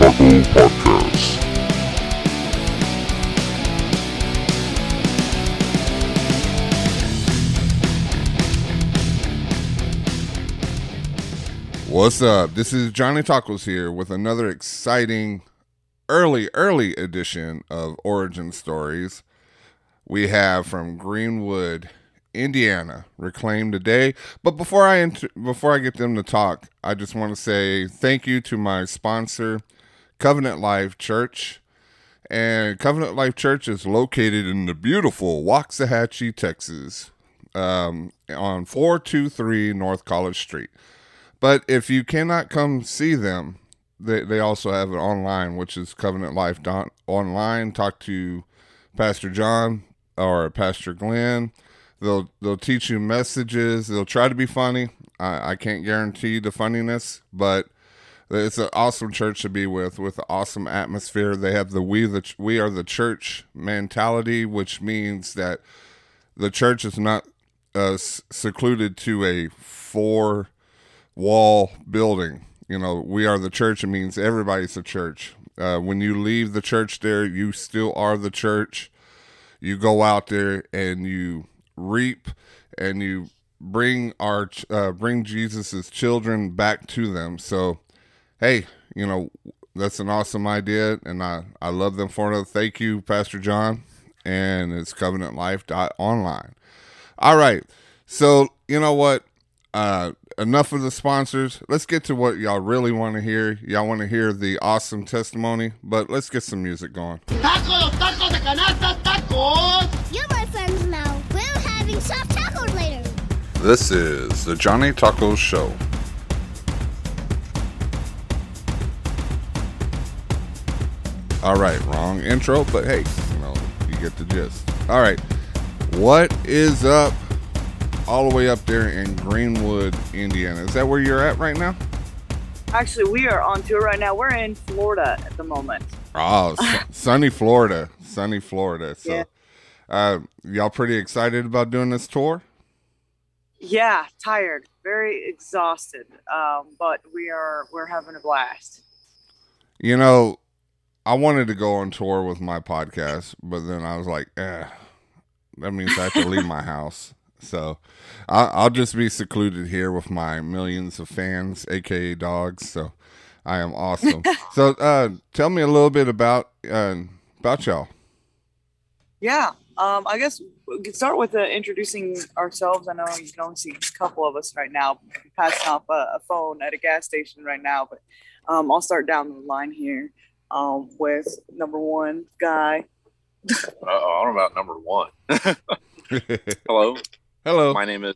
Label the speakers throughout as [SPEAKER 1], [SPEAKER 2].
[SPEAKER 1] Podcast.
[SPEAKER 2] What's up? This is Johnny Tacos here with another exciting early, early edition of Origin Stories. We have from Greenwood, Indiana, Reclaim the Day. But before I before I get them to talk, I just want to say thank you to my sponsor, Covenant Life Church. And Covenant Life Church is located in the beautiful Waxahachie, Texas, um, on 423 North College Street. But if you cannot come see them, they, they also have it online, which is Covenant Life dot online. Talk to Pastor John or Pastor Glenn. They'll they'll teach you messages. They'll try to be funny. I, I can't guarantee the funniness, but it's an awesome church to be with, with an awesome atmosphere. They have the we the we are the church mentality, which means that the church is not uh, secluded to a four wall building. You know, we are the church. It means everybody's a church. Uh, when you leave the church there, you still are the church. You go out there and you reap and you bring our uh, bring Jesus's children back to them. So, hey, you know that's an awesome idea, and I I love them for it. Thank you, Pastor John, and it's Covenant Life online. All right, so you know what? Uh, enough of the sponsors. Let's get to what y'all really want to hear. Y'all want to hear the awesome testimony, but let's get some music going.
[SPEAKER 3] ¡Tacos, tacos de canasta, tacos!
[SPEAKER 4] You're my friends now. We're having soft tacos later.
[SPEAKER 2] This is the Johnny Tacos Show. All right, wrong intro, but hey, you know, you get the gist. All right, what is up all the way up there in Greenwood, Indiana? Is that where you're at right now?
[SPEAKER 5] Actually, we are on tour right now. We're in Florida at the moment.
[SPEAKER 2] Oh, su- sunny Florida, sunny Florida. So,
[SPEAKER 5] Yeah.
[SPEAKER 2] uh, y'all pretty excited about doing this tour?
[SPEAKER 5] Yeah, tired, very exhausted, um, but we are we're having a blast.
[SPEAKER 2] You know, I wanted to go on tour with my podcast, but then I was like, eh, that means I have to leave my house. So I, I'll just be secluded here with my millions of fans, aka dogs. So I am awesome. so uh, tell me a little bit about uh, about y'all.
[SPEAKER 5] Yeah, um, I guess we could start with uh, introducing ourselves. I know you can only see a couple of us right now, passing off a, a phone at a gas station right now, but um, I'll start down the line here um, with number one guy.
[SPEAKER 6] Uh, I don't know about number one. Hello,
[SPEAKER 2] Hello.
[SPEAKER 6] my name is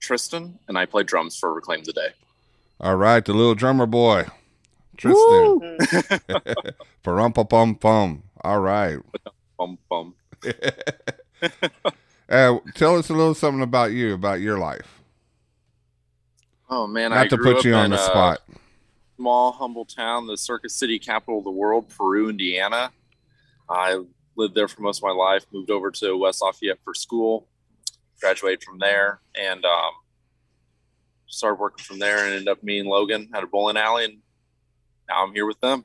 [SPEAKER 6] Tristan, and I play drums for Reclaim the Day.
[SPEAKER 2] All right, the little drummer boy, Tristan. Parum pum pum pum. All right.
[SPEAKER 6] Bum bum.
[SPEAKER 2] uh, tell us a little something about you, about your life.
[SPEAKER 6] Oh man,
[SPEAKER 2] Not
[SPEAKER 6] I
[SPEAKER 2] to put you on
[SPEAKER 6] in
[SPEAKER 2] the
[SPEAKER 6] a
[SPEAKER 2] spot.
[SPEAKER 6] Small, humble town, the circus city capital of the world, Peru, Indiana. I lived there for most of my life. Moved over to West Lafayette for school. Graduated from there, and um, started working from there, and ended up meeting Logan at a bowling alley, and now I'm here with them.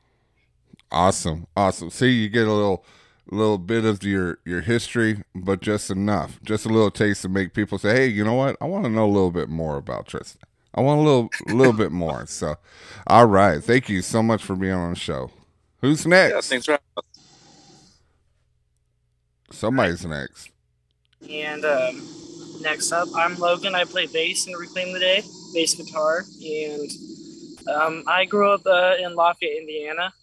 [SPEAKER 2] Awesome, awesome. See, you get a little, little bit of your your history, but just enough, just a little taste to make people say, "Hey, you know what? I want to know a little bit more about Tristan. I want a little, little bit more." So, all right, thank you so much for being on the show. Who's next?
[SPEAKER 6] Yeah, thanks for having us.
[SPEAKER 2] Somebody's next.
[SPEAKER 7] And um, next up, I'm Logan. I play bass in Reclaim the Day, bass guitar. And um, I grew up uh, in Lafayette, Indiana.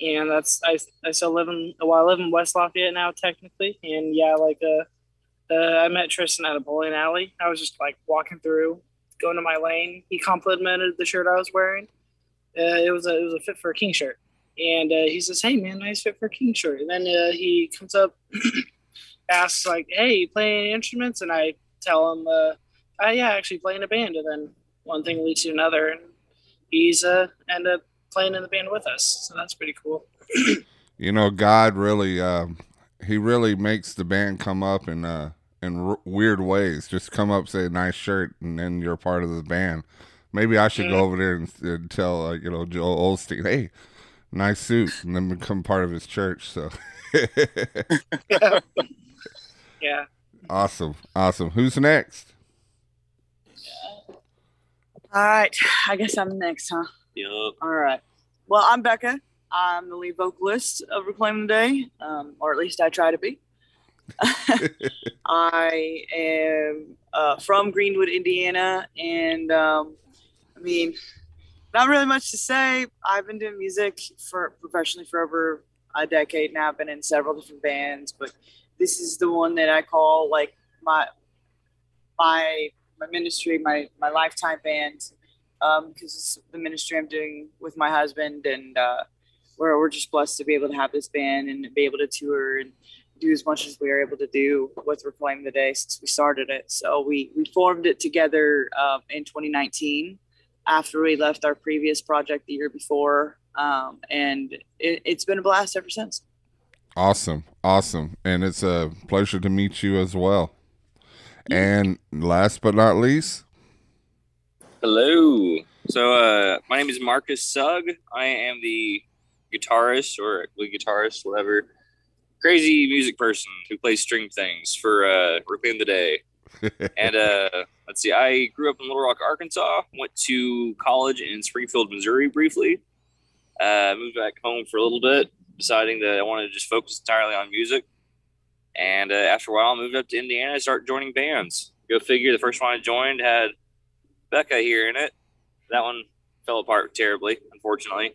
[SPEAKER 7] And that's I, I still live in well I live in West Lafayette now technically and yeah like uh, uh I met Tristan at a bowling alley I was just like walking through going to my lane he complimented the shirt I was wearing uh, it was a it was a fit for a king shirt and uh, he says hey man nice fit for a king shirt and then uh, he comes up asks like, "Hey, you play any instruments?" And I tell him, uh, "Oh yeah, I actually play in a band." And then one thing leads to another, and he's uh end up playing in the band with us. So that's pretty cool.
[SPEAKER 2] You know, God really, um, He really makes the band come up and uh in r- weird ways. Just come up, say nice shirt, and then you're part of the band. Maybe I should go over there and, and tell uh, you know Joel Osteen, hey, Nice suit, and then become part of his church. So
[SPEAKER 7] Yeah.
[SPEAKER 2] awesome, awesome. Who's next?
[SPEAKER 5] All right. I guess I'm next, huh?
[SPEAKER 1] Yup.
[SPEAKER 5] All right. Well, I'm Becca. I'm the lead vocalist of Reclaim the Day, um, or at least I try to be. I am uh, from Greenwood, Indiana, and um, I mean, not really much to say. I've been doing music for professionally for over a decade now. I've been in several different bands, but this is the one that I call like my my my ministry, my my lifetime band, um, because it's the ministry I'm doing with my husband, and uh, we're we're just blessed to be able to have this band and be able to tour and do as much as we are able to do with Reclaim the Day since we started it. So we we formed it together um, in 2019 after we left our previous project the year before, um, and it, it's been a blast ever since.
[SPEAKER 2] Awesome, awesome, and it's a pleasure to meet you as well. And last but not least,
[SPEAKER 1] Hello. So, uh, my name is Marcus Sugg. I am the guitarist or lead guitarist, whatever, crazy music person who plays string things for uh, Reclaim the Day. and uh, let's see, I grew up in Little Rock, Arkansas. Went to college in Springfield, Missouri, briefly. Uh, moved back home for a little bit, deciding that I wanted to just focus entirely on music. And uh, after a while, I moved up to Indiana, started joining bands. Go figure. The first one I joined had Becca here in it. That one fell apart terribly, unfortunately.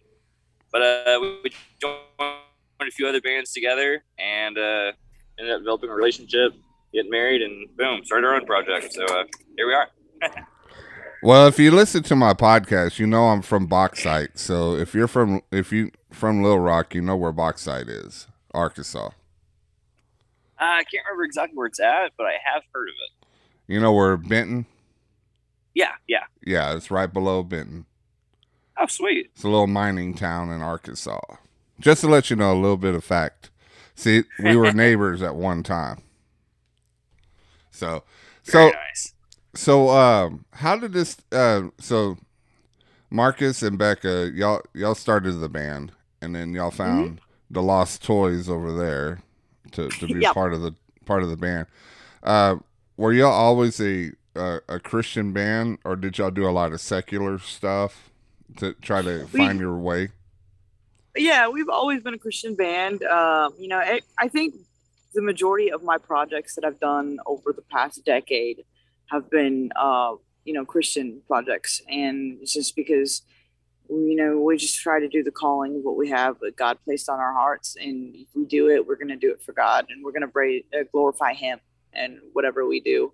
[SPEAKER 1] But uh, we joined a few other bands together and uh, ended up developing a relationship, getting married, and boom, started our own project. So uh, here we are.
[SPEAKER 2] well, if you listen to my podcast, you know I'm from Bauxite. So if you're from if you from Little Rock, you know where Bauxite is, Arkansas.
[SPEAKER 1] I can't remember exactly where it's at, but I have heard of it.
[SPEAKER 2] You know where Benton?
[SPEAKER 1] Yeah, yeah.
[SPEAKER 2] Yeah, it's right below Benton.
[SPEAKER 1] Oh, sweet.
[SPEAKER 2] It's a little mining town in Arkansas. Just to let you know a little bit of fact. See, we were neighbors at one time. So, so
[SPEAKER 1] nice.
[SPEAKER 2] So, um, how did this? Uh, so, Marcus and Becca, y'all y'all started the band, and then y'all found the Lost Toys over there to, to be
[SPEAKER 5] Yep.
[SPEAKER 2] part of the part of the band. Uh, were y'all always a, a a Christian band, or did y'all do a lot of secular stuff to try to
[SPEAKER 5] We-
[SPEAKER 2] find your way?
[SPEAKER 5] Yeah we've always been a christian band. Um, you know it, i think the majority of my projects that i've done over the past decade have been uh, you know christian projects. And it's just because you know we just try to do the calling of what we have that god placed on our hearts. And if we do it we're going to do it for god and we're going to bra- uh, glorify him and whatever we do.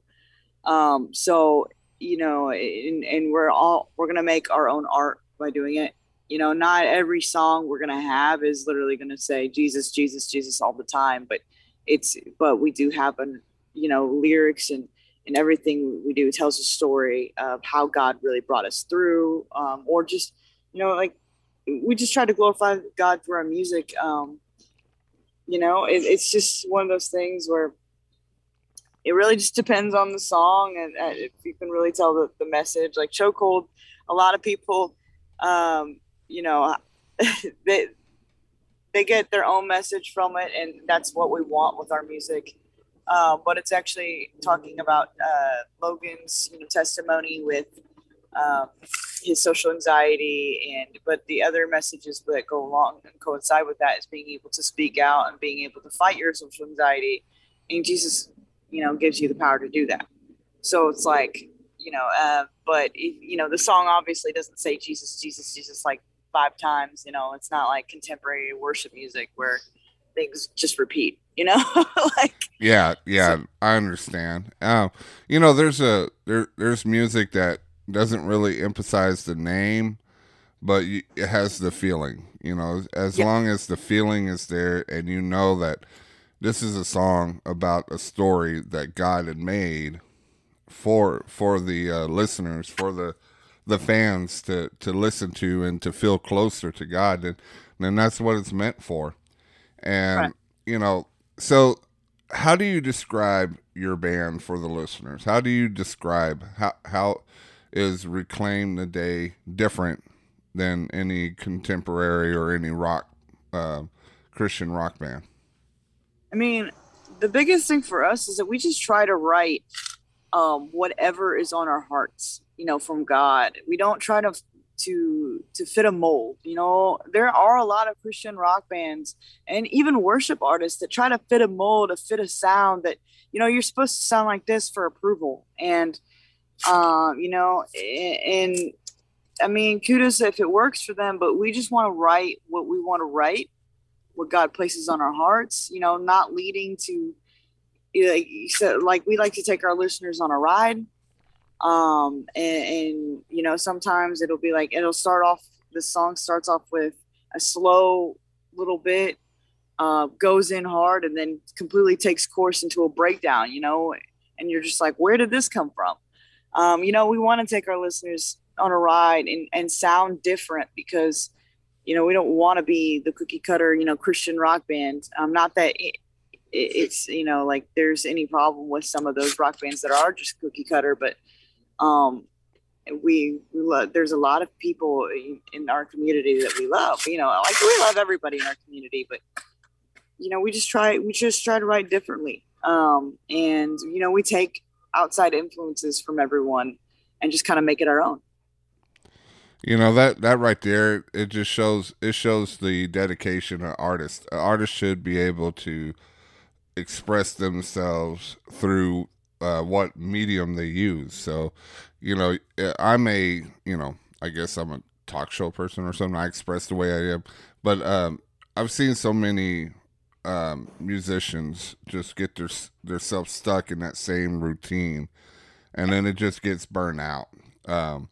[SPEAKER 5] Um, so you know and, and we're all we're going to make our own art by doing it you know not every song we're to have is literally to say jesus jesus jesus all the time but it's but we do have an you know lyrics and and everything we do tells a story of how god really brought us through um, or just you know like we just try to glorify god through our music um, you know it, it's just one of those things where it really just depends on the song and uh, if you can really tell the, the message like chokehold a lot of people um, you know they they get their own message from it and that's what we want with our music. Uh, but it's actually talking about uh, logan's you know testimony with um, his social anxiety and but the other messages that go along and coincide with that is being able to speak out and being able to fight your social anxiety. And jesus you know gives you the power to do that. So it's like you know uh, but you know the song obviously doesn't say jesus jesus jesus like five times you know it's not like contemporary worship music where things just repeat you know like
[SPEAKER 2] Yeah, yeah, I understand. Um, you know, there's a there there's music that doesn't really emphasize the name, but it has the feeling. You know, as
[SPEAKER 5] Yeah.
[SPEAKER 2] long as the feeling is there, and you know that this is a song about a story that God had made for for the uh, listeners, for the the fans to to listen to and to feel closer to God, and then that's what it's meant for. And
[SPEAKER 5] Right.
[SPEAKER 2] you know, so how do you describe your band for the listeners? How do you describe how how is Reclaim the Day different than any contemporary or any rock uh, Christian rock band?
[SPEAKER 5] I mean, the biggest thing for us is that we just try to write um, whatever is on our hearts, you know, from God. We don't try to to to fit a mold. You know, there are a lot of Christian rock bands and even worship artists that try to fit a mold, to fit a sound that you know you're supposed to sound like this for approval, and um, you know, and I mean, kudos if it works for them, but we just want to write what we want to write, what God places on our hearts. You know, not leading to like you said, like we like to take our listeners on a ride um and, and you know sometimes it'll be like it'll start off the song starts off with a slow little bit uh goes in hard and then completely takes course into a breakdown you know and you're just like where did this come from? Um you know we want to take our listeners on a ride and and sound different because you know we don't want to be the cookie cutter you know christian rock band. Um not that it, it's you know like there's any problem with some of those rock bands that are just cookie cutter but um we, we love there's a lot of people in, in our community that we love you know like we love everybody in our community but you know we just try we just try to write differently um and you know we take outside influences from everyone and just kind of make it our own
[SPEAKER 2] You know that that right there, it just shows it shows the dedication of artists. An artist should be able to express themselves through uh, what medium they use. So, you know, I'm a you know, I guess I'm a talk show person or something. I express the way I am, but um, I've seen so many um, musicians just get their themselves stuck in that same routine, and then it just gets burnt out. Um,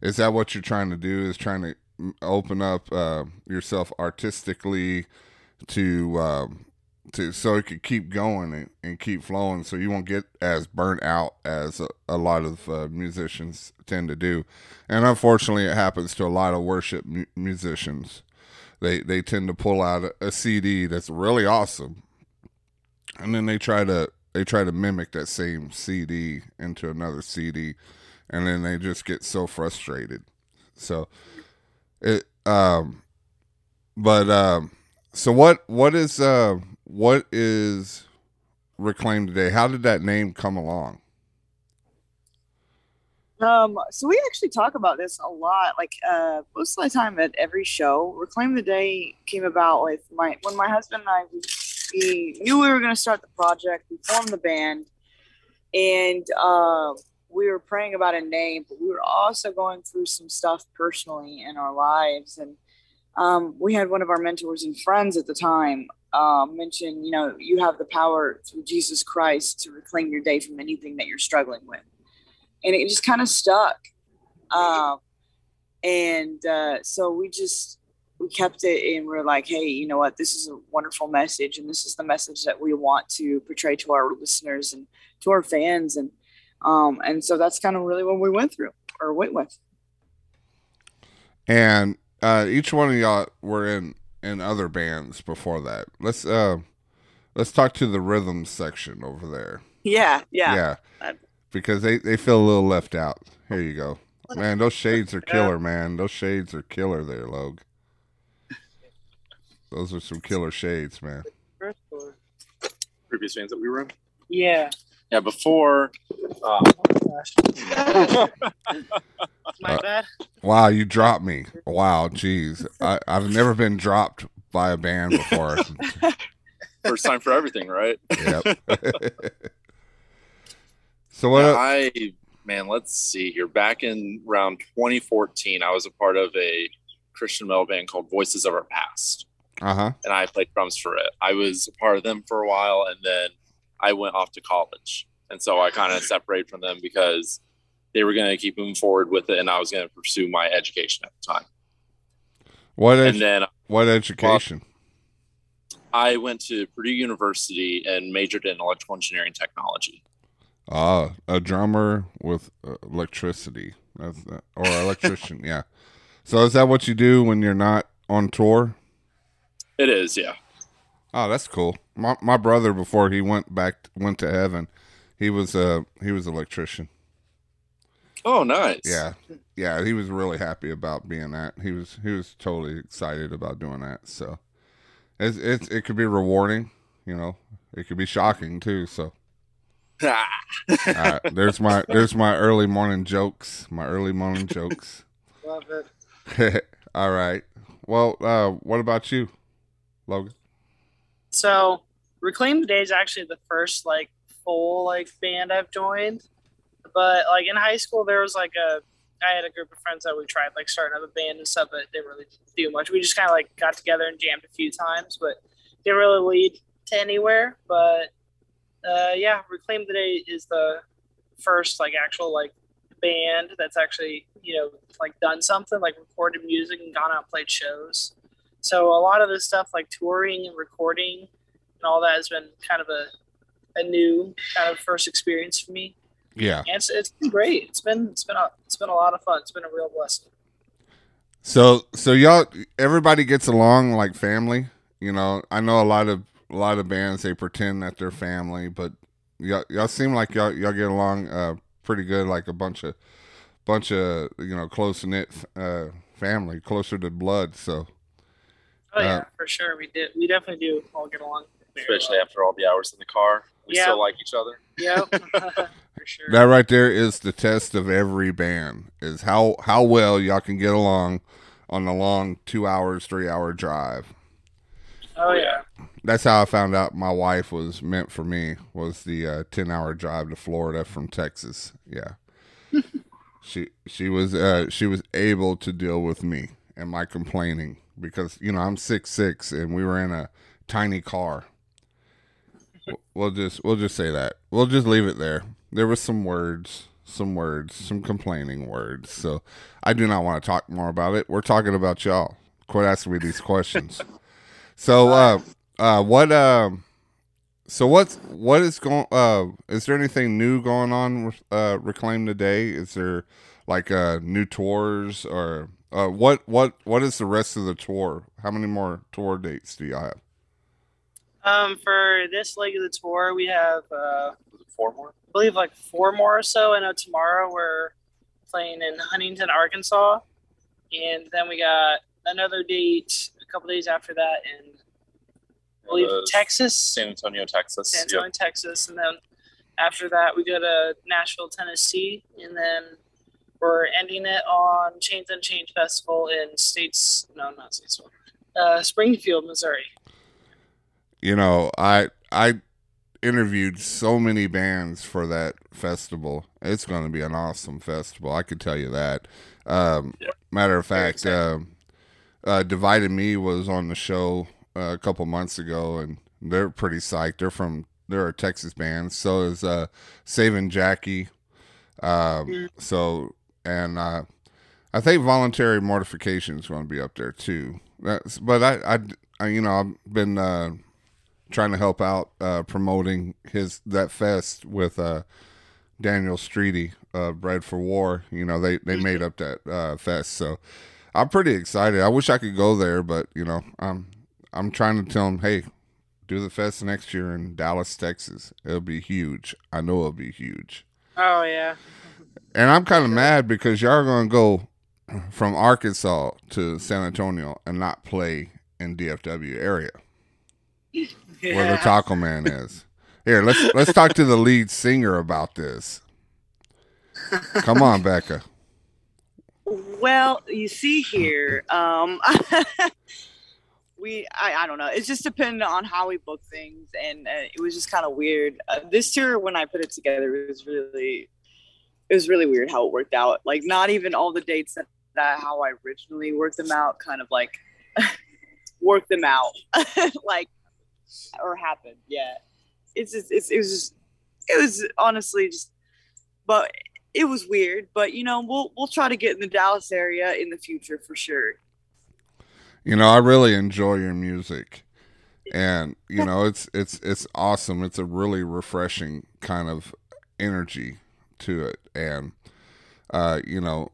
[SPEAKER 2] is that what you're trying to do? Is trying to mm, open up uh, yourself artistically to um, to so it could keep going and, and keep flowing, so you won't get as burnt out as a, a lot of uh, musicians tend to do. And unfortunately, it happens to a lot of worship mu- musicians. They they tend to pull out a, a CD that's really awesome, and then they try to they try to mimic that same CD into another CD, and then they just get so frustrated. So it um, but um, so what what is uh what is Reclaim the Day? How did that name come along?
[SPEAKER 5] Um, so we actually talk about this a lot. Like uh, most of the time at every show, Reclaim the Day came about with my when my husband and I we, we knew we were going to start the project. We formed the band, and uh, we were praying about a name, but we were also going through some stuff personally in our lives. And um, we had one of our mentors and friends at the time um, mention, you know, you have the power through Jesus Christ to reclaim your day from anything that you're struggling with and it just kind of stuck. Um, and uh, so we just we kept it, and we're like, hey, you know what? This is a wonderful message, and this is the message that we want to portray to our listeners and to our fans, and um, and so that's kind of really what we went through or went with.
[SPEAKER 2] And uh, each one of y'all were in in other bands before that. Let's uh, let's talk to the rhythm section over there.
[SPEAKER 5] Yeah, yeah,
[SPEAKER 2] Yeah,
[SPEAKER 5] Uh,
[SPEAKER 2] because they they feel a little left out. Here you go, man. Those shades are killer, man. Those shades are killer, there, Logue. Those are some killer shades, man.
[SPEAKER 6] Previous bands that we were in.
[SPEAKER 7] Yeah.
[SPEAKER 6] Yeah, before. Uh,
[SPEAKER 7] My
[SPEAKER 2] Uh,
[SPEAKER 7] bad.
[SPEAKER 2] Wow, you dropped me. Wow, jeez, I, I've never been dropped by a band before.
[SPEAKER 6] first time for everything, right?
[SPEAKER 2] yep. so what?
[SPEAKER 6] Yeah, I man, let's see here. Back in around 2014, I was a part of a Christian metal band called Voices of Our Past,
[SPEAKER 2] Uh huh.
[SPEAKER 6] and I played drums for it. I was a part of them for a while, and then I went off to college, and so I kind of separated from them because they were going to keep moving forward with it, and I was going to pursue my education at the time.
[SPEAKER 2] What?
[SPEAKER 6] And
[SPEAKER 2] Edu-
[SPEAKER 6] then
[SPEAKER 2] what education?
[SPEAKER 6] I went to Purdue University and majored in electrical engineering technology.
[SPEAKER 2] Ah, a drummer with uh, electricity. That's uh, or electrician. yeah. So is that what you do when you're not on tour?
[SPEAKER 6] It is, yeah.
[SPEAKER 2] Oh, that's cool. My my brother before he went back went to heaven, he was uh he was an electrician.
[SPEAKER 6] Oh, nice.
[SPEAKER 2] Yeah, yeah, he was really happy about being that. He was he was totally excited about doing that. So it's it's it could be rewarding, you know. It could be shocking too. So all right, there's my there's my early morning jokes. My early morning jokes.
[SPEAKER 7] Love it.
[SPEAKER 2] All right. Well, uh, what about you, Logan?
[SPEAKER 7] So, Reclaim the Day is actually the first like full like band I've joined. But like in high school, there was like a I had a group of friends that we tried like starting up a band and stuff, but didn't really do much. We just kind of like got together and jammed a few times, but didn't really lead to anywhere. But uh, yeah, Reclaim the Day is the first like actual like band that's actually you know like done something like recorded music and gone out and played shows. So a lot of this stuff like touring and recording and all that has been kind of a a new kind of first experience for me.
[SPEAKER 2] Yeah.
[SPEAKER 7] And it's, it's been great. It's been it's been a it's been a lot of fun. It's been a real blessing.
[SPEAKER 2] So so y'all everybody gets along like family. You know, I know a lot of a lot of bands they pretend that they're family, but y'all y'all seem like y'all y'all get along uh pretty good, like a bunch of bunch of you know close knit uh family, closer to blood. So
[SPEAKER 7] Oh yeah,
[SPEAKER 2] Uh,
[SPEAKER 7] for sure. We did. We definitely do all get along. Very
[SPEAKER 6] Especially after all the hours in the car. We
[SPEAKER 7] Yeah.
[SPEAKER 6] still like each other.
[SPEAKER 7] Yep. for sure.
[SPEAKER 2] that right there is the test of every band is how how well y'all can get along on the long two hours, three hour drive.
[SPEAKER 7] oh yeah.
[SPEAKER 2] That's how I found out my wife was meant for me was the uh, ten hour drive to Florida from Texas. Yeah. she she was uh, she was able to deal with me and my complaining because you know I'm six six and we were in a tiny car. We'll just we'll just say that. We'll just leave it there. There was some words, some words, some complaining words. So I do not want to talk more about it. We're talking about y'all. Quit asking me these questions. So uh uh what um so what's what is going uh is there anything new going on with uh Reclaim the Day? Is there like uh new tours or uh what what what is the rest of the tour? How many more tour dates do y'all have?
[SPEAKER 7] Um, for this leg of the tour, we have uh,
[SPEAKER 6] four more?
[SPEAKER 7] I believe like four more or so. I know tomorrow we're playing in Huntington, Arkansas, and then we got another date a couple days after that in I believe
[SPEAKER 6] Uh,
[SPEAKER 7] Texas,
[SPEAKER 6] San Antonio, Texas.
[SPEAKER 7] San
[SPEAKER 6] Yep.
[SPEAKER 7] Antonio, Texas, and then after that we go to Nashville, Tennessee, and then we're ending it on Chains and Change Festival in States. No, not States. Uh, Springfield, Missouri.
[SPEAKER 2] You know i i interviewed so many bands for that festival. It's going to be an awesome festival i could tell you that. Um matter of fact um uh divided me was on the show uh, a couple months ago and they're pretty psyched. They're from they're a texas band. So is uh saving jackie. Um so and uh i think voluntary mortification is going to be up there too. That's but i i, I you know i've been uh trying to help out uh, promoting his that fest with uh, Daniel Streety, uh, Bread for War. You know, they they made up that uh, fest, so I'm pretty excited. I wish I could go there, but you know, I'm I'm trying to tell him, hey, do the fest next year in Dallas, Texas. It'll be huge. I know it'll be huge.
[SPEAKER 7] Oh yeah.
[SPEAKER 2] And I'm kind of mad because y'all are gonna go from Arkansas to San Antonio and not play in DFW area where the Taco Man is. Here, let's let's talk to the lead singer about this. Come on, Becca.
[SPEAKER 5] Well, you see here, um, we I, I don't know. It's just dependent on how we book things, and uh, it was just kind of weird. Uh, this tour, when I put it together, it was really it was really weird how it worked out. Like not even all the dates that, that how I originally worked them out, kind of like worked them out, like or happened. Yeah, it's just it's, it was just it was honestly just, but it was weird, but you know, we'll we'll try to get in the Dallas area in the future for sure.
[SPEAKER 2] You know, I really enjoy your music. And, you know, it's it's it's awesome. It's a really refreshing kind of energy to it. And uh, you know,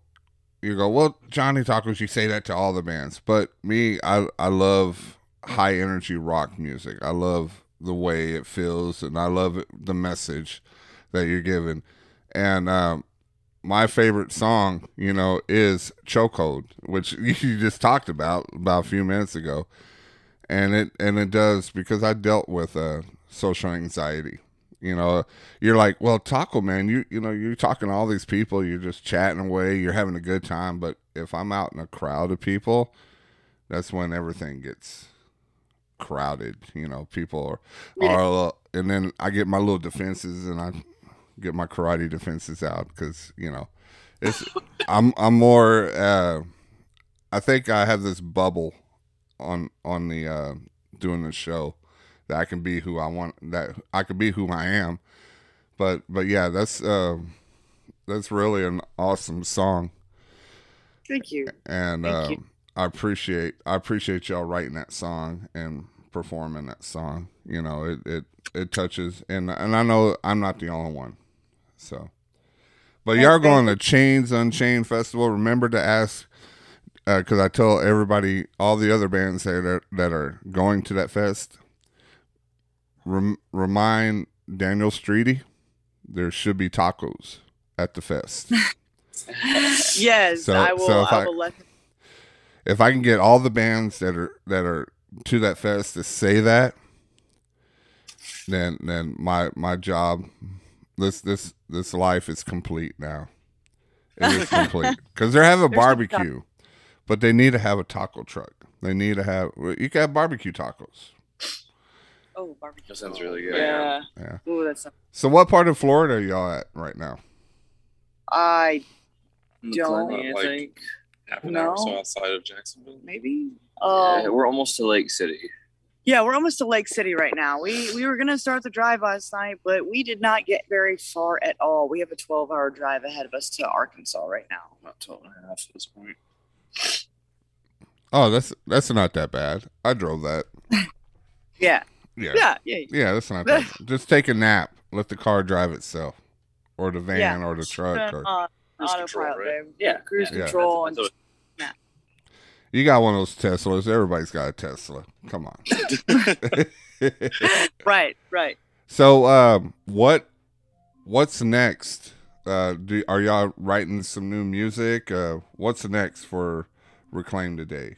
[SPEAKER 2] you go, Well, Johnny Tacos, you say that to all the bands. But me, I I love high energy rock music. I love the way it feels and I love it, the message that you're giving. And um my favorite song, you know, is Chokehold, which you just talked about about a few minutes ago, and it and it does because I dealt with uh, social anxiety. You know, you're like, well, Taco Man, you you know, you're talking to all these people, you're just chatting away, you're having a good time, but if I'm out in a crowd of people, that's when everything gets crowded. You know, people are,
[SPEAKER 5] Yeah.
[SPEAKER 2] are little- and then I get my little defenses and I get my karate defenses out because you know, it's I'm I'm more. Uh, I think I have this bubble on on the uh, doing the show that I can be who I want. That I could be who I am. But but yeah, that's uh, that's really an awesome song
[SPEAKER 5] Thank you.
[SPEAKER 2] and
[SPEAKER 5] Thank you.
[SPEAKER 2] I appreciate I appreciate y'all writing that song and performing that song. You know, it it it touches, and and I know I'm not the only one. So, but y'all going to Chains Unchained Festival. Remember to ask uh, because I tell everybody, all the other bands that are that are going to that fest. Rem, remind Daniel Streety there should be tacos at the fest.
[SPEAKER 5] Yes,
[SPEAKER 2] So-
[SPEAKER 5] I will.
[SPEAKER 2] so
[SPEAKER 5] I,
[SPEAKER 2] I-
[SPEAKER 5] will let.
[SPEAKER 2] If I can get all the bands that are that are to that fest to say that, then then my my job, this this this life is complete now. It is complete because they're having a barbecue, but they need to have a taco truck. They need to have you can have barbecue tacos.
[SPEAKER 5] Oh, barbecue.
[SPEAKER 1] That sounds really good.
[SPEAKER 5] Yeah.
[SPEAKER 2] Yeah.
[SPEAKER 5] Ooh, that's.
[SPEAKER 2] So what part of Florida are y'all at right now?
[SPEAKER 5] I
[SPEAKER 1] Don't,
[SPEAKER 5] Don't.
[SPEAKER 6] Like-
[SPEAKER 1] think.
[SPEAKER 6] Half an
[SPEAKER 5] No.
[SPEAKER 6] hour or so outside of Jacksonville.
[SPEAKER 5] maybe.
[SPEAKER 1] Yeah,
[SPEAKER 5] Um,
[SPEAKER 1] we're almost to Lake City.
[SPEAKER 5] Yeah, we're almost to Lake City right now. We we were gonna start the drive last night, but we did not get very far at all. We have a 12 hour drive ahead of us to Arkansas right now.
[SPEAKER 1] About 12 and a half at this point.
[SPEAKER 2] Oh, that's that's not that bad. I drove that.
[SPEAKER 5] Yeah,
[SPEAKER 2] Yeah.
[SPEAKER 5] yeah, yeah.
[SPEAKER 2] Yeah, that's not that. bad. Just take a nap. Let the car drive itself, or the van,
[SPEAKER 5] Yeah.
[SPEAKER 2] or the truck. Or,
[SPEAKER 5] on
[SPEAKER 1] Cruise
[SPEAKER 5] autopilot,
[SPEAKER 1] control, right?
[SPEAKER 5] babe.
[SPEAKER 1] Yeah,
[SPEAKER 5] cruise
[SPEAKER 2] yeah.
[SPEAKER 5] control
[SPEAKER 1] That's-
[SPEAKER 5] and
[SPEAKER 2] you got one of those Teslas. Everybody's got a Tesla. Come on.
[SPEAKER 5] right, right.
[SPEAKER 2] so, um, what what's next? Uh, do are y'all writing some new music? Uh, what's next for Reclaim the Day?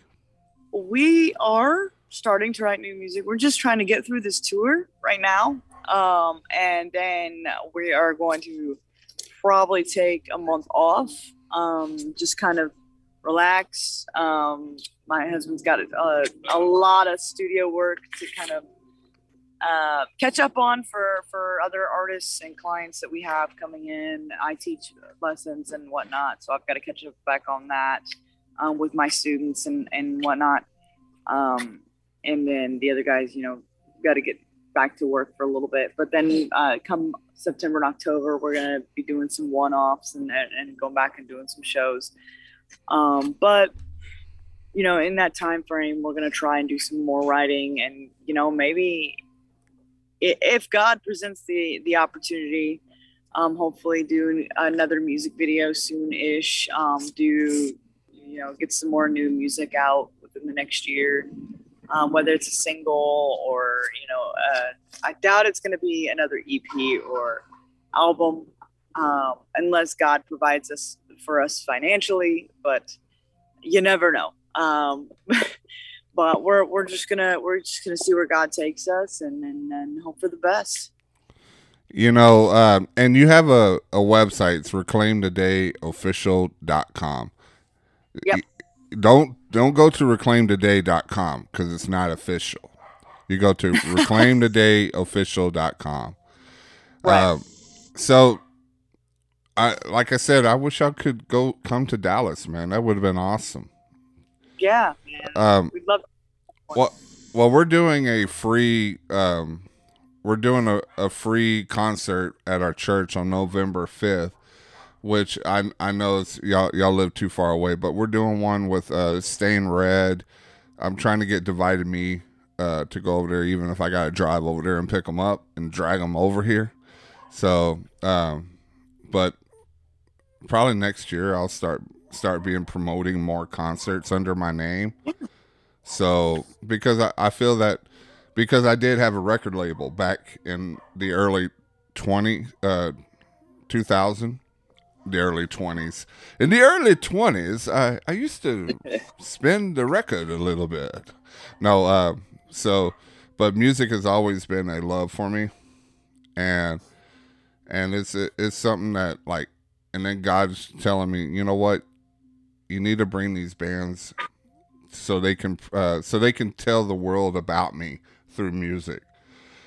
[SPEAKER 5] we are starting to write new music. We're just trying to get through this tour right now. Um, and then we are going to probably take a month off, um, just kind of relax. Um, my husband's got a, a lot of studio work to kind of uh, catch up on for, for other artists and clients that we have coming in. I teach lessons and whatnot, so I've got to catch up back on that um, with my students and, and whatnot. Um, and then the other guys, you know, got to get back to work for a little bit. But then uh, come September and October, we're going to be doing some one offs and, and, and going back and doing some shows. Um, but, you know, in that time frame, we're going to try and do some more writing and, you know, maybe if God presents the, the opportunity, um, hopefully do another music video soon-ish. Um, do you know get some more new music out within the next year, um, whether it's a single or you know uh, I doubt it's going to be another EP or album um, unless God provides us for us financially. But you never know. Um, but we're we're just gonna we're just gonna see where God takes us and and, and hope for the best.
[SPEAKER 2] You know, um, and you have a, a website. It's reclaimtodayofficial.com.
[SPEAKER 5] Yep.
[SPEAKER 2] Don't don't go to reclaimtoday.com because it's not official. You go to reclaimtodayofficial.com.
[SPEAKER 5] Right.
[SPEAKER 2] Um, so, I like I said, I wish I could go come to Dallas, man. That would have been awesome.
[SPEAKER 5] Yeah, man.
[SPEAKER 2] Um,
[SPEAKER 5] We'd love.
[SPEAKER 2] well, well, we're doing a free, um, we're doing a, a free concert at our church on November fifth, which I I know y'all y'all live too far away, but we're doing one with uh, Stain Red. I'm trying to get Divided Me uh, to go over there, even if I got to drive over there and pick them up and drag them over here. So, um, but probably next year I'll start start being promoting more concerts under my name. So because I, I feel that because I did have a record label back in the early 20 uh 2000 the early 20s. In the early 20s, I, I used to spin the record a little bit. No, uh, so, but music has always been a love for me. And, and it's, it's something that like, and then God's telling me, you know what? You need to bring these bands so they can, uh, so they can tell the world about me through music.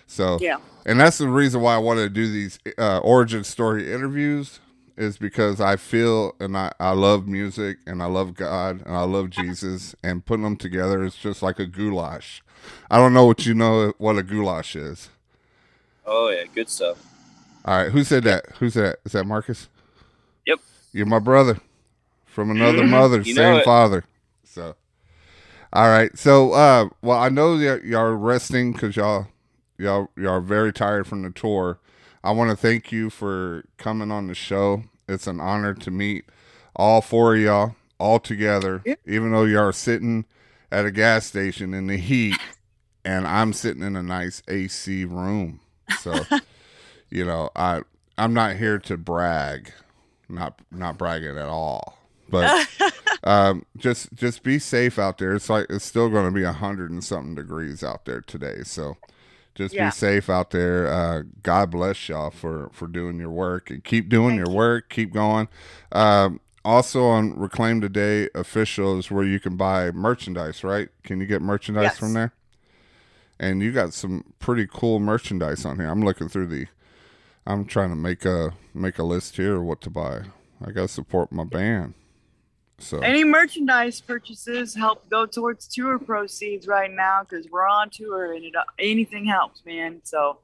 [SPEAKER 2] So,
[SPEAKER 5] Yeah.
[SPEAKER 2] and that's the reason why I wanted to do these uh, origin story interviews is because I feel and I, I love music and I love God and I love Jesus and putting them together is just like a goulash. I don't know what you know what a goulash is.
[SPEAKER 1] Oh yeah, good stuff.
[SPEAKER 2] All right, who said that? Who said that? Is that Marcus?
[SPEAKER 1] Yep.
[SPEAKER 2] You're my brother from another
[SPEAKER 1] Mhm.
[SPEAKER 2] mother,
[SPEAKER 1] You
[SPEAKER 2] same father. So, all right. So, uh, well, I know that y'all resting because y'all, y'all, y'all are very tired from the tour. I want to thank you for coming on the show. It's an honor to meet all four of y'all all together,
[SPEAKER 5] Yeah.
[SPEAKER 2] even though y'all are sitting at a gas station in the heat, and I'm sitting in a nice AC room. So, you know, I I'm not here to brag, not not bragging at all, but um, just just be safe out there. It's like it's still going to be a hundred and something degrees out there today, so just
[SPEAKER 5] Yeah.
[SPEAKER 2] be safe out there. Uh, God bless y'all for for doing your work and keep doing
[SPEAKER 5] Thank
[SPEAKER 2] your
[SPEAKER 5] you.
[SPEAKER 2] work. Keep going. Um, also on Reclaim Today officials, where you can buy merchandise. Right? Can you get merchandise
[SPEAKER 5] Yes.
[SPEAKER 2] from there? And you got some pretty cool merchandise on here. I'm looking through the. I'm trying to make a make a list here of what to buy. I gotta support my band. So
[SPEAKER 5] Any merchandise purchases help go towards tour proceeds right now because we're on tour and it, anything helps, man. So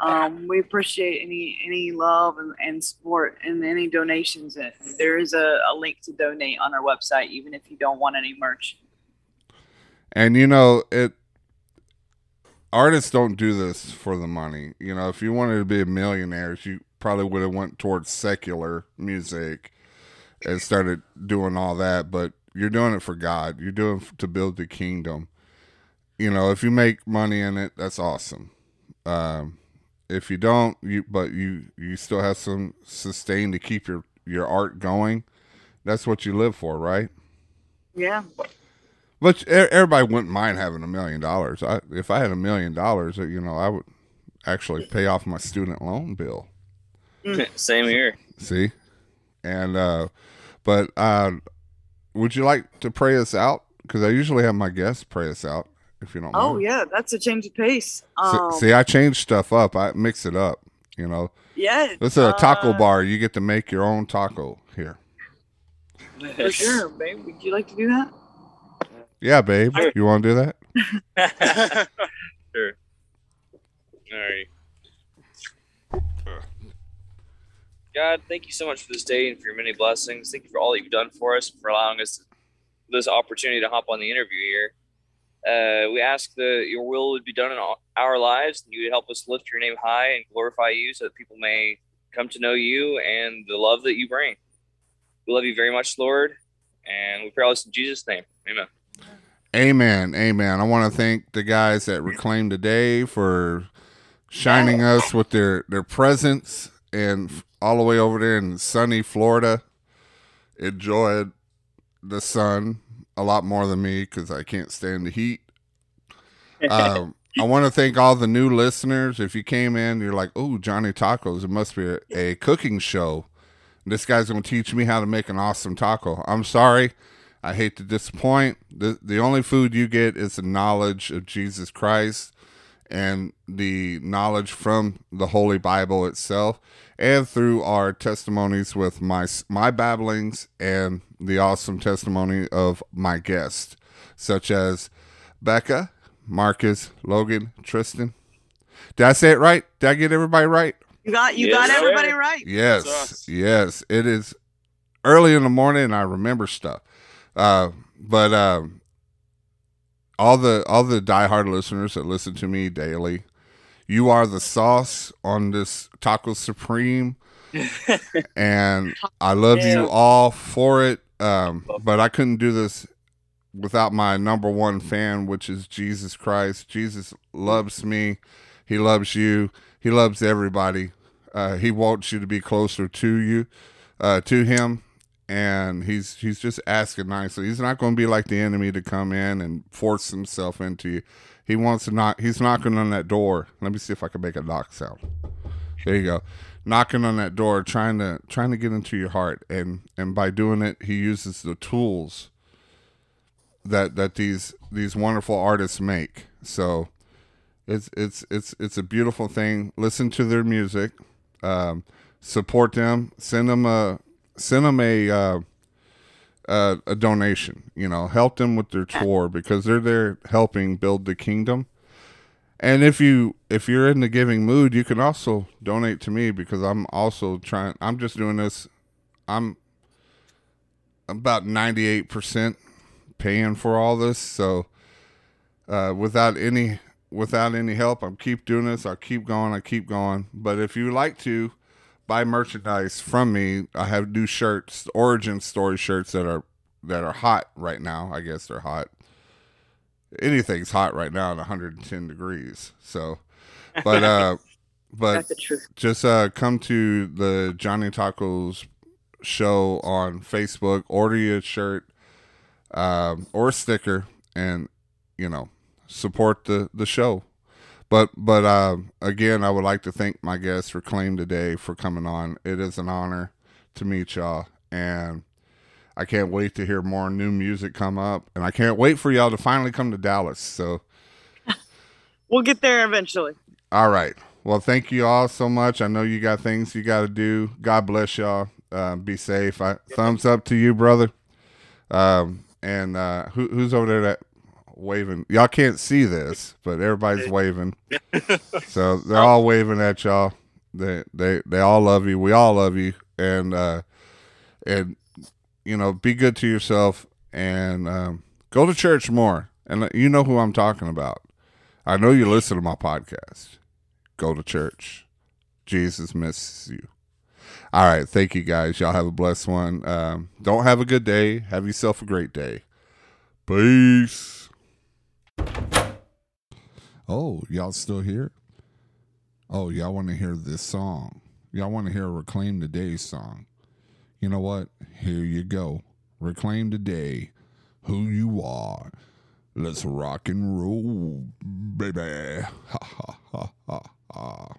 [SPEAKER 5] um, we appreciate any any love and, and support and any donations. And There is a, a link to donate on our website, even if you don't want any merch.
[SPEAKER 2] And you know, it artists don't do this for the money. You know, if you wanted to be a millionaire, you probably would have went towards secular music and started doing all that, but you're doing it for God. You're doing it to build the kingdom. You know, if you make money in it, that's awesome. Um if you don't, you but you you still have some sustain to keep your your art going. That's what you live for, right?
[SPEAKER 5] Yeah.
[SPEAKER 2] But everybody wouldn't mind having a million dollars. I, if I had a million dollars, uh, you know, I would actually pay off my student loan bill.
[SPEAKER 1] Same here.
[SPEAKER 2] See, and uh, but uh, would you like to pray us out? Because I usually have my guests pray us out. If you don't
[SPEAKER 5] Oh
[SPEAKER 2] mind.
[SPEAKER 5] yeah, that's a change of pace.
[SPEAKER 2] See-
[SPEAKER 5] Um,
[SPEAKER 2] see, I change stuff up. I mix it up. You know,
[SPEAKER 5] yeah.
[SPEAKER 2] this is a taco
[SPEAKER 5] uh,
[SPEAKER 2] bar. You get to make your own taco here.
[SPEAKER 5] For sure, babe. Would you like to do that?
[SPEAKER 2] Yeah, babe. You want to do that?
[SPEAKER 1] sure. All right. God, thank you so much for this day and for your many blessings. Thank you for all that you've done for us, for allowing us this opportunity to hop on the interview here. Uh, we ask that your will would be done in our lives, and you would help us lift your name high and glorify you so that people may come to know you and the love that you bring. We love you very much, Lord, and we pray all this in Jesus' name. Amen.
[SPEAKER 2] Amen. Amen. I want to thank the guys at Reclaim the Day for shining us with their, their presence and all the way over there in sunny Florida. Enjoyed the sun a lot more than me because I can't stand the heat. Um, I want to thank all the new listeners. If you came in, you're like, oh, Johnny Tacos, it must be a, a cooking show. This guy's going to teach me how to make an awesome taco. I'm sorry. I hate to disappoint. The the only food you get is the knowledge of Jesus Christ and the knowledge from the Holy Bible itself and through our testimonies with my my babblings and the awesome testimony of my guests such as Becca, Marcus, Logan, Tristan. Did I say it right? Did I get everybody right?
[SPEAKER 5] You got you
[SPEAKER 1] Yes,
[SPEAKER 5] got
[SPEAKER 1] sir.
[SPEAKER 5] everybody right.
[SPEAKER 2] Yes, yes. It is early in the morning, and I remember stuff. Uh, but um, all the all the diehard listeners that listen to me daily, you are the sauce on this taco supreme, and I love you all for it. Um, but I couldn't do this without my number one fan, which is Jesus Christ. Jesus loves me. He loves you. He loves everybody. Uh, he wants you to be closer to you. uh, to him, and he's he's just asking nicely. He's not going to be like the enemy to come in and force himself into you. He wants to knock. He's knocking on that door. Let me see if I can make a knock sound. There you go, knocking on that door, trying to trying to get into your heart, and and by doing it, he uses the tools that that these these wonderful artists make. So it's it's it's it's a beautiful thing. Listen to their music, um, support them, send them a send them a uh, a, a donation. You know, help them with their tour because they're there helping build the kingdom. And if you if you're in the giving mood, you can also donate to me because I'm also trying. I'm just doing this. I'm about ninety eight percent paying for all this, so uh, without any without any help, I'm keep doing this. I'll keep going. I keep going. But if you like to buy merchandise from me, I have new shirts, origin story shirts that are that are hot right now. I guess they're hot. Anything's hot right now at 110 degrees. So, but uh, but
[SPEAKER 5] That's the truth.
[SPEAKER 2] just uh come to the Johnny Tacos show on Facebook, order your shirt um, or a sticker, and you know support the the show. But but um, again, I would like to thank my guest Reclaim the Day for coming on. It is an honor to meet y'all, and I can't wait to hear more new music come up, and I can't wait for y'all to finally come to Dallas. So.
[SPEAKER 5] We'll get there eventually.
[SPEAKER 2] All right. Well, thank you all so much. I know you got things you got to do. God bless y'all. Uh, be safe. I, thumbs up to you, brother. Um, and uh, who, who's over there that waving? Y'all can't see this, but everybody's waving. so they're all waving at y'all. They they they all love you. We all love you. And uh, and you know, be good to yourself and um, go to church more. And you know who I'm talking about. I know you listen to my podcast. Go to church. Jesus misses you. All right. Thank you guys. Y'all have a blessed one. Um, don't have a good day. Have yourself a great day. Peace. Oh, y'all still here? Oh, y'all want to hear this song? Y'all want to hear Reclaim the Day song? You know what? Here you go. Reclaim the Day. Who you are. Let's rock and roll, baby. Ha ha ha ha ha.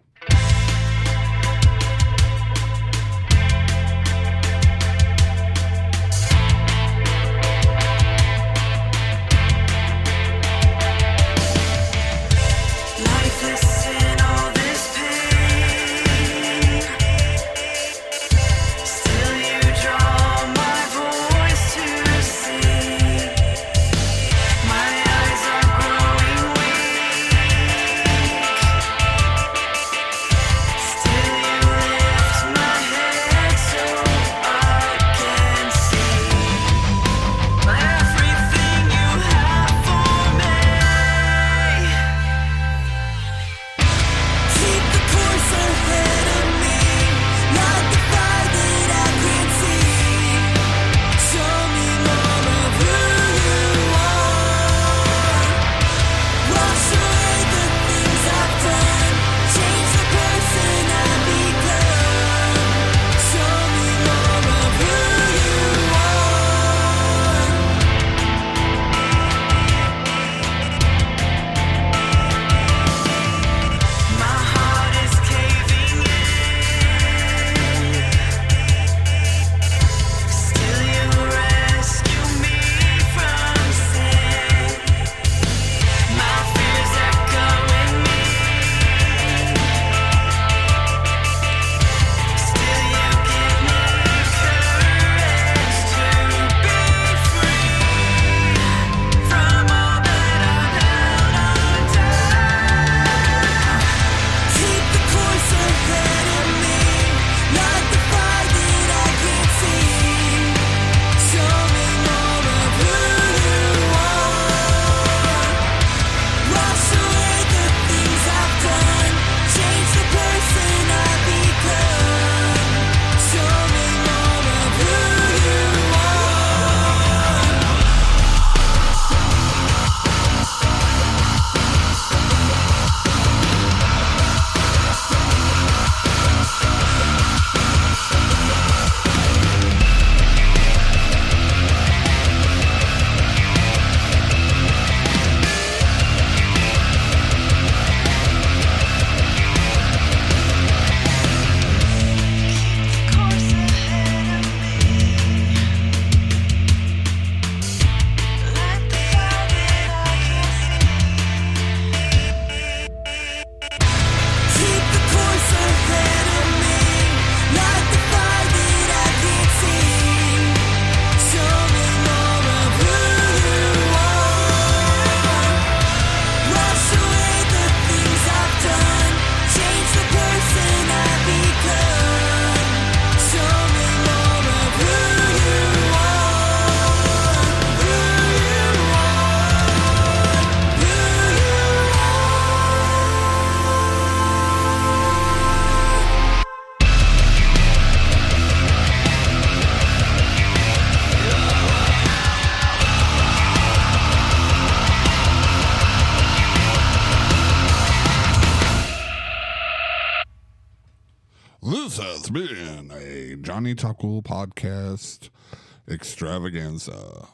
[SPEAKER 2] Johnny Tuckle podcast extravaganza.